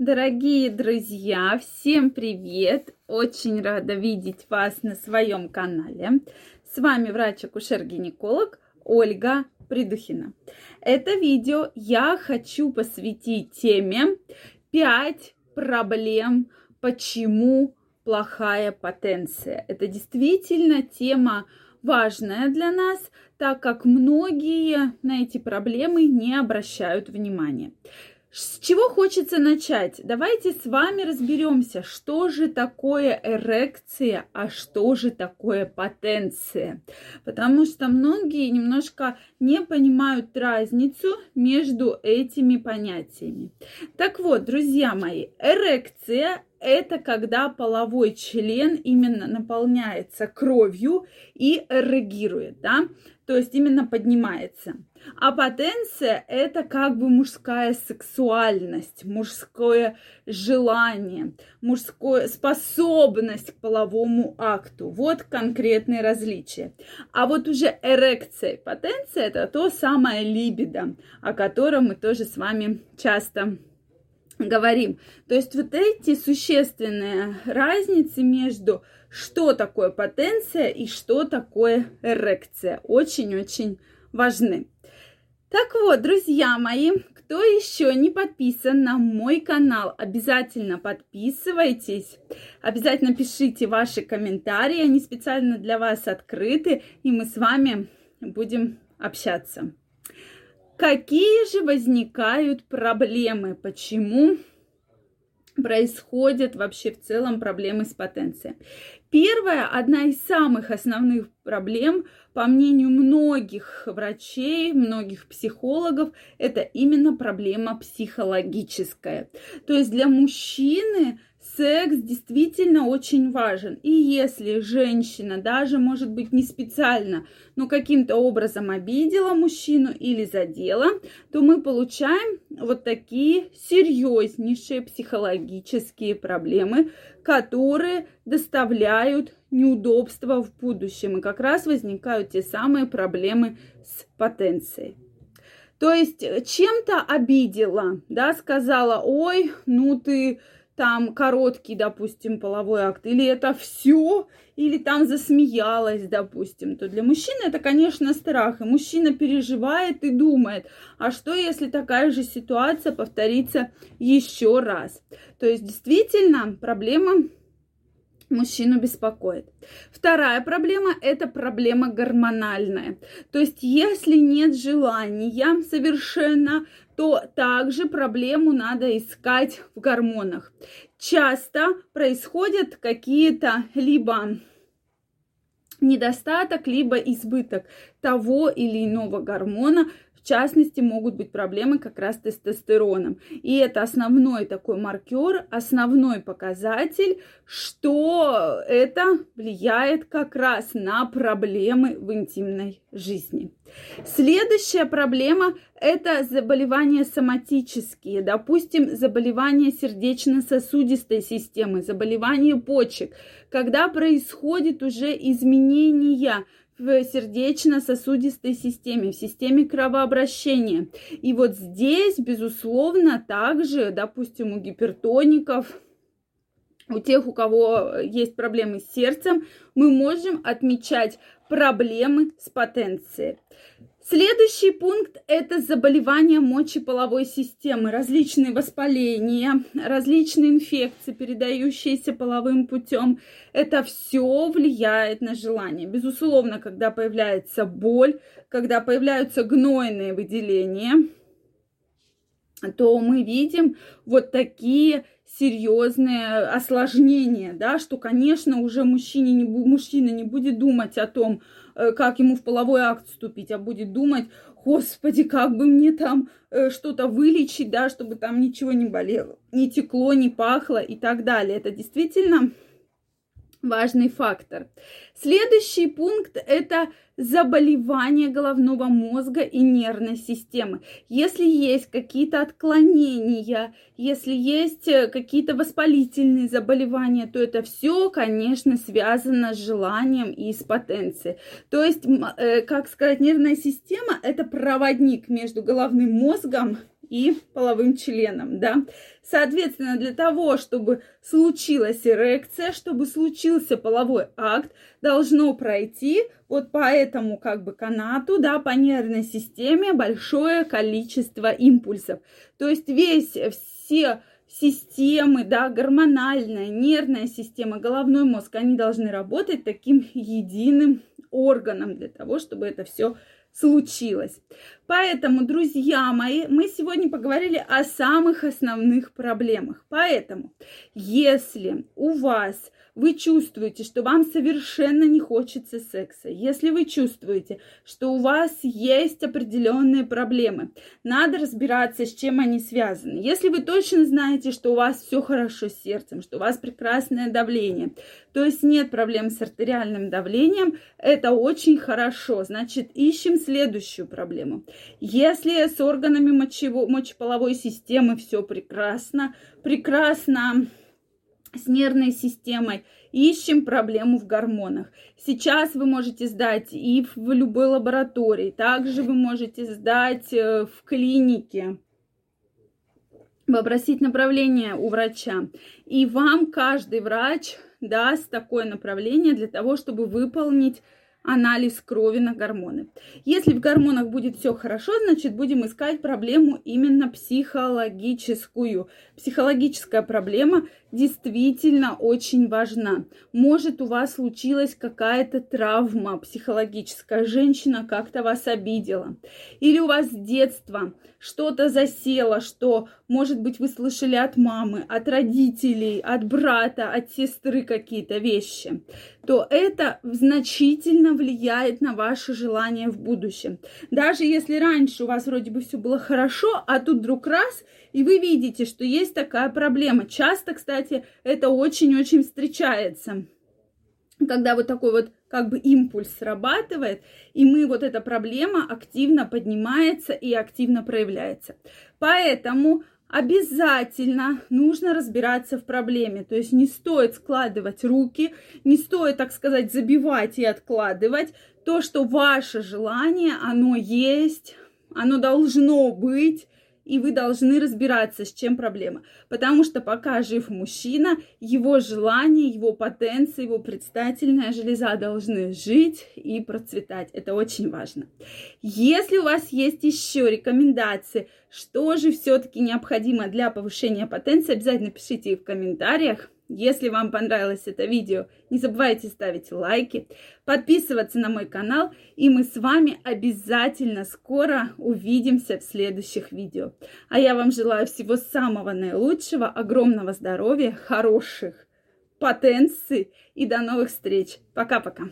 Дорогие друзья, всем привет! Очень рада видеть вас на своем канале. С вами врач-акушер-гинеколог Ольга Придухина. Это видео я хочу посвятить теме 5 проблем, почему плохая потенция. Это действительно тема важная для нас, так как многие на эти проблемы не обращают внимания. С чего хочется начать? Давайте с вами разберемся, что же такое эрекция, а что же такое потенция. Потому что многие немножко не понимают разницу между этими понятиями. Так вот, друзья мои, эрекция это когда половой член именно наполняется кровью и эрегирует, да, то есть именно поднимается. А потенция – это как бы мужская сексуальность, мужское желание, мужская способность к половому акту. Вот конкретные различия. А вот уже эрекция и потенция – это то самое либидо, о котором мы тоже с вами часто говорим. То есть вот эти существенные разницы между что такое потенция и что такое эрекция очень-очень важны. Так вот, друзья мои, кто еще не подписан на мой канал, обязательно подписывайтесь. Обязательно пишите ваши комментарии, они специально для вас открыты, и мы с вами будем общаться. Какие же возникают проблемы? Почему происходят вообще в целом проблемы с потенцией? Первая, одна из самых основных проблем, по мнению многих врачей, многих психологов, это именно проблема психологическая. То есть для мужчины секс действительно очень важен. И если женщина, даже может быть не специально, но каким-то образом обидела мужчину или задела, то мы получаем вот такие серьезнейшие психологические проблемы, которые доставляют неудобства в будущем. И как раз возникают те самые проблемы с потенцией. То есть чем-то обидела, да, сказала, ой, ну ты там короткий, допустим, половой акт, или это все, или там засмеялась, допустим, то для мужчины это, конечно, страх. И мужчина переживает и думает, а что, если такая же ситуация повторится еще раз? То есть, действительно, проблема мужчину беспокоит. Вторая проблема – это проблема гормональная. То есть, если нет желания совершенно, то также проблему надо искать в гормонах. Часто происходят какие-то либо недостаток, либо избыток того или иного гормона, частности, могут быть проблемы как раз с тестостероном. И это основной такой маркер, основной показатель, что это влияет как раз на проблемы в интимной жизни. Следующая проблема – это заболевания соматические, допустим, заболевания сердечно-сосудистой системы, заболевания почек, когда происходит уже изменения в сердечно-сосудистой системе, в системе кровообращения. И вот здесь, безусловно, также, допустим, у гипертоников, у тех, у кого есть проблемы с сердцем, мы можем отмечать проблемы с потенцией. Следующий пункт – это заболевания мочеполовой системы, различные воспаления, различные инфекции, передающиеся половым путем. Это все влияет на желание. Безусловно, когда появляется боль, когда появляются гнойные выделения, то мы видим вот такие серьезные осложнения, да, что, конечно, уже мужчине не, мужчина не будет думать о том, Э, как ему в половой акт вступить, а будет думать, господи, как бы мне там э, что-то вылечить, да, чтобы там ничего не болело, не текло, не пахло и так далее. Это действительно важный фактор. Следующий пункт – это заболевания головного мозга и нервной системы. Если есть какие-то отклонения, если есть э, какие-то воспалительные заболевания, то это все, конечно, связано с желанием и с потенцией. То есть, э, как сказать, нервная система – это проводник между головным мозгом половым членом, да. Соответственно, для того, чтобы случилась эрекция, чтобы случился половой акт, должно пройти вот по этому как бы канату, да, по нервной системе большое количество импульсов. То есть весь, все системы, да, гормональная, нервная система, головной мозг, они должны работать таким единым органом для того, чтобы это все случилось. Поэтому, друзья мои, мы сегодня поговорили о самых основных проблемах. Поэтому, если у вас вы чувствуете, что вам совершенно не хочется секса, если вы чувствуете, что у вас есть определенные проблемы, надо разбираться, с чем они связаны. Если вы точно знаете, что у вас все хорошо с сердцем, что у вас прекрасное давление, то есть нет проблем с артериальным давлением, это очень хорошо. Значит, ищем следующую проблему. Если с органами мочево- мочеполовой системы все прекрасно, прекрасно с нервной системой. Ищем проблему в гормонах. Сейчас вы можете сдать и в любой лаборатории. Также вы можете сдать э, в клинике попросить направление у врача. И вам каждый врач даст такое направление для того, чтобы выполнить анализ крови на гормоны. Если в гормонах будет все хорошо, значит будем искать проблему именно психологическую. Психологическая проблема действительно очень важна. Может, у вас случилась какая-то травма психологическая, женщина как-то вас обидела. Или у вас с детства что-то засело, что, может быть, вы слышали от мамы, от родителей, от брата, от сестры какие-то вещи, то это значительно влияет на ваше желание в будущем. Даже если раньше у вас вроде бы все было хорошо, а тут вдруг раз, и вы видите, что есть такая проблема. Часто, кстати, это очень-очень встречается когда вот такой вот как бы импульс срабатывает, и мы вот эта проблема активно поднимается и активно проявляется. Поэтому обязательно нужно разбираться в проблеме. То есть не стоит складывать руки, не стоит, так сказать, забивать и откладывать. То, что ваше желание, оно есть, оно должно быть, и вы должны разбираться, с чем проблема. Потому что пока жив мужчина, его желание, его потенция, его предстательная железа должны жить и процветать. Это очень важно. Если у вас есть еще рекомендации, что же все-таки необходимо для повышения потенции, обязательно пишите их в комментариях. Если вам понравилось это видео, не забывайте ставить лайки, подписываться на мой канал, и мы с вами обязательно скоро увидимся в следующих видео. А я вам желаю всего самого наилучшего, огромного здоровья, хороших потенций и до новых встреч. Пока-пока.